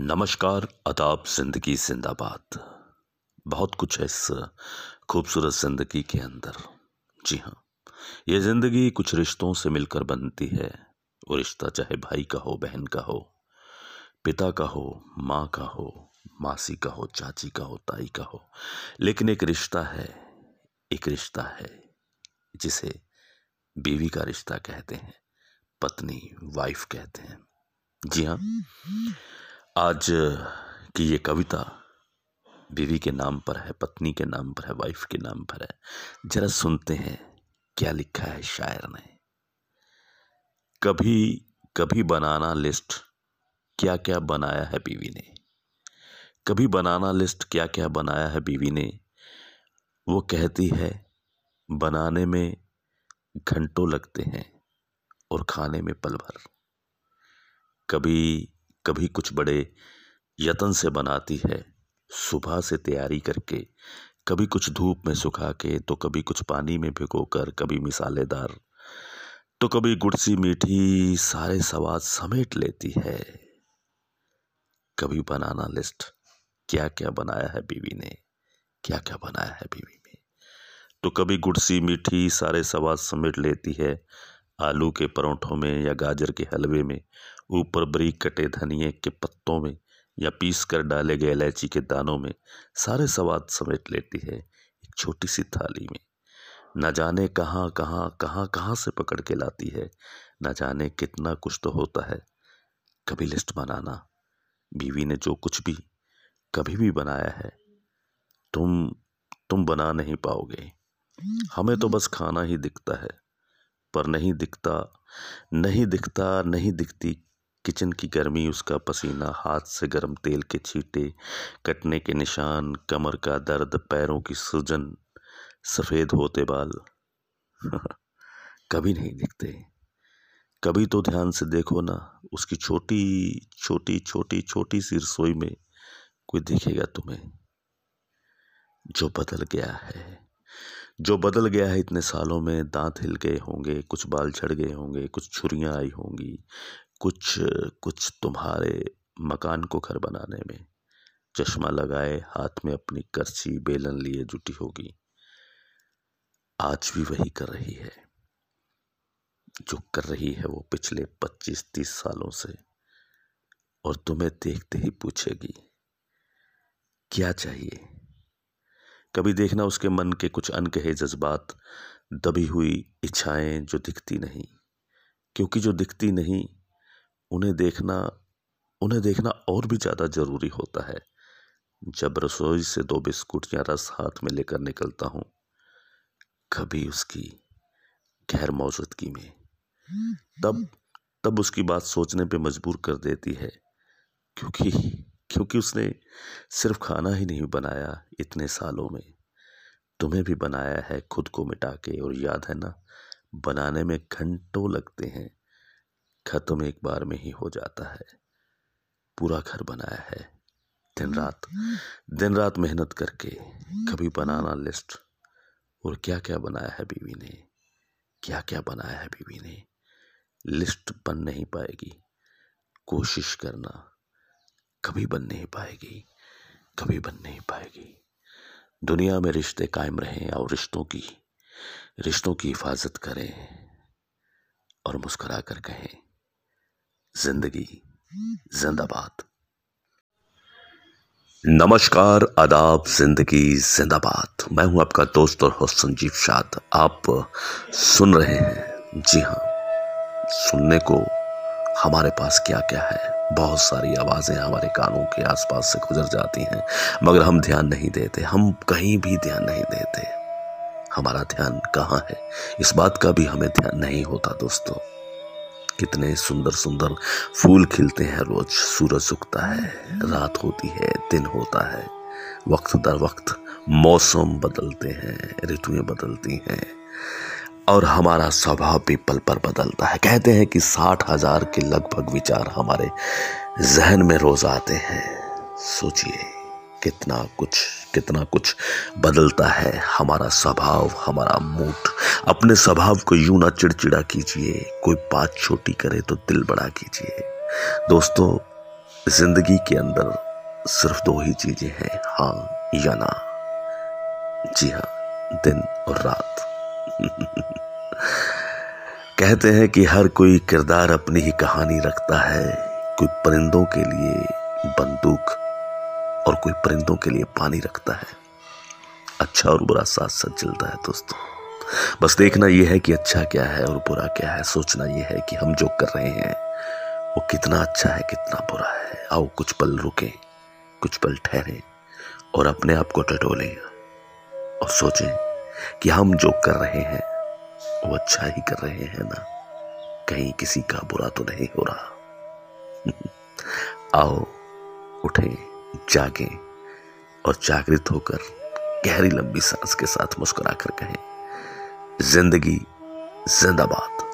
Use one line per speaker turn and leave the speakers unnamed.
नमस्कार अदाब ज़िंदगी, जिंदाबाद। बहुत कुछ है इस खूबसूरत ज़िंदगी के अंदर। जी हाँ ये ज़िंदगी कुछ रिश्तों से मिलकर बनती है। वो रिश्ता चाहे भाई का हो, बहन का हो, पिता का हो, माँ का हो, मासी का हो, चाची का हो, ताई का हो। लेकिन एक रिश्ता है, एक रिश्ता है, जिसे बीवी का रिश्ता कहते हैं, पत्नी वाइफ कहते हैं। जी हाँ। आज, की ये कविता बीवी के नाम पर है, पत्नी के नाम पर है वाइफ के नाम पर है, जरा सुनते हैं क्या लिखा है शायर ने। कभी कभी बनाना लिस्ट क्या क्या बनाया है बीवी ने। कभी बनाना लिस्ट क्या क्या बनाया है बीवी ने। वो कहती है, बनाने में घंटों लगते हैं और खाने में पल भर कभी कभी कुछ बड़े यत्न से बनाती है। सुबह से तैयारी करके, कभी कुछ धूप में सुखा के तो कभी कुछ पानी में भिगो कर, कभी मिसालेदार तो कभी गुड़सी मीठी, सारे सवाद समेट लेती है। कभी बनाना लिस्ट क्या क्या बनाया है बीवी ने क्या क्या बनाया है बीवी ने तो कभी गुड़सी मीठी, सारे सवाद समेट लेती है, आलू के परोठों में या गाजर के हलवे में ऊपर बरीक कटे धनिए के पत्तों में या पीस कर डाले गए इलायची के दानों में सारे स्वाद समेट लेती है एक छोटी सी थाली में। न जाने कहाँ कहाँ कहाँ कहाँ से पकड़ के लाती है। न जाने कितना कुछ तो होता है। कभी लिस्ट बनाना, बीवी ने जो कुछ भी, कभी भी बनाया है, तुम तुम बना नहीं पाओगे। हमें तो बस खाना ही दिखता है, पर नहीं दिखता नहीं दिखता, नहीं दिखती किचन की गर्मी, उसका पसीना हाथ से गर्म तेल के छींटे, कटने के निशान, कमर का दर्द, पैरों की सूजन, सफ़ेद होते बाल। कभी नहीं दिखते। कभी तो ध्यान से देखो ना, उसकी छोटी छोटी छोटी छोटी सी रसोई में कोई दिखेगा तुम्हें। जो बदल गया है। जो बदल गया है इतने सालों में, दांत हिल गए होंगे, कुछ बाल झड़ गए होंगे, कुछ छुरियाँ आई होंगी कुछ कुछ तुम्हारे मकान को घर बनाने में। चश्मा लगाए, हाथ में अपनी करछी बेलन लिए जुटी होगी। आज भी वही कर रही है। जो कर रही है वो पिछले पच्चीस, तीस सालों से। और तुम्हें देखते ही पूछेगी, क्या चाहिए? कभी देखना उसके मन के कुछ अनकहे जज्बात, दबी हुई इच्छाएँ जो दिखती नहीं। क्योंकि जो दिखती नहीं उन्हें देखना उन्हें देखना और भी ज़्यादा ज़रूरी होता है। जब रसोई से दो बिस्कुट या रस हाथ में लेकर निकलता हूँ, कभी उसकी गैर मौजूदगी में। तब तब उसकी बात सोचने पे मजबूर कर देती है, क्योंकि क्योंकि उसने सिर्फ़ खाना ही नहीं बनाया इतने सालों में। तुम्हें भी बनाया है खुद को मिटा के, और याद है ना, बनाने में घंटों लगते हैं। खत्म एक बार में ही हो जाता है। पूरा घर बनाया है। दिन रात दिन रात मेहनत करके कभी बनाना लिस्ट और क्या क्या बनाया है बीवी ने? क्या क्या बनाया है बीवी ने? लिस्ट बन नहीं पाएगी। कोशिश करना कभी बन नहीं पाएगी। कभी बन नहीं पाएगी। दुनिया में रिश्ते कायम रहें और रिश्तों की रिश्तों की हिफाजत करें और मुस्करा कर कहें ज़िंदगी। जिंदाबाद। नमस्कार, आदाब, ज़िंदगी, जिंदाबाद। मैं हूँ आपका दोस्त और होस्ट संजीव शाद। आप सुन रहे हैं, जी हाँ सुनने को हमारे पास क्या क्या है? बहुत सारी आवाज़ें हमारे कानों के आसपास से गुजर जाती हैं, मगर हम ध्यान नहीं देते, हम कहीं भी ध्यान नहीं देते। हमारा ध्यान कहाँ है? इस बात का भी हमें ध्यान नहीं होता, दोस्तों। कितने सुंदर सुंदर फूल खिलते हैं रोज। सूरज उगता है, रात होती है, दिन होता है। वक्त दर वक्त मौसम बदलते हैं, ऋतुएँ बदलती हैं। और हमारा स्वभाव भी पल पर बदलता है। कहते हैं कि साठ हज़ार के लगभग विचार हमारे जहन में रोज आते हैं। सोचिए। कितना कुछ कितना कुछ बदलता है। हमारा स्वभाव, हमारा मूड। अपने स्वभाव को यूँ ना चिड़चिड़ा कीजिए। कोई बात छोटी करे तो दिल बड़ा कीजिए। दोस्तों, ज़िंदगी के अंदर सिर्फ़ दो ही चीज़ें हैं हाँ या ना। जी हाँ दिन और रात। कहते हैं कि हर कोई किरदार अपनी ही कहानी रखता है। कोई परिंदों के लिए बंदूक और कोई परिंदों के लिए पानी रखता है। अच्छा और बुरा साथ साथ चलता है दोस्तों। बस देखना यह है कि अच्छा क्या है और बुरा क्या है। सोचना यह है कि हम जो कर रहे हैं, वो कितना अच्छा है, कितना बुरा है। आओ कुछ पल रुकें, कुछ पल ठहरें और अपने आप को टटोलें और सोचें कि हम जो कर रहे हैं, वो अच्छा ही कर रहे हैं ना। कहीं किसी का बुरा तो नहीं हो रहा। आओ, उठें। जागें और जागृत होकर गहरी लंबी सांस के साथ मुस्कुराकर कहें ज़िंदगी जिंदाबाद।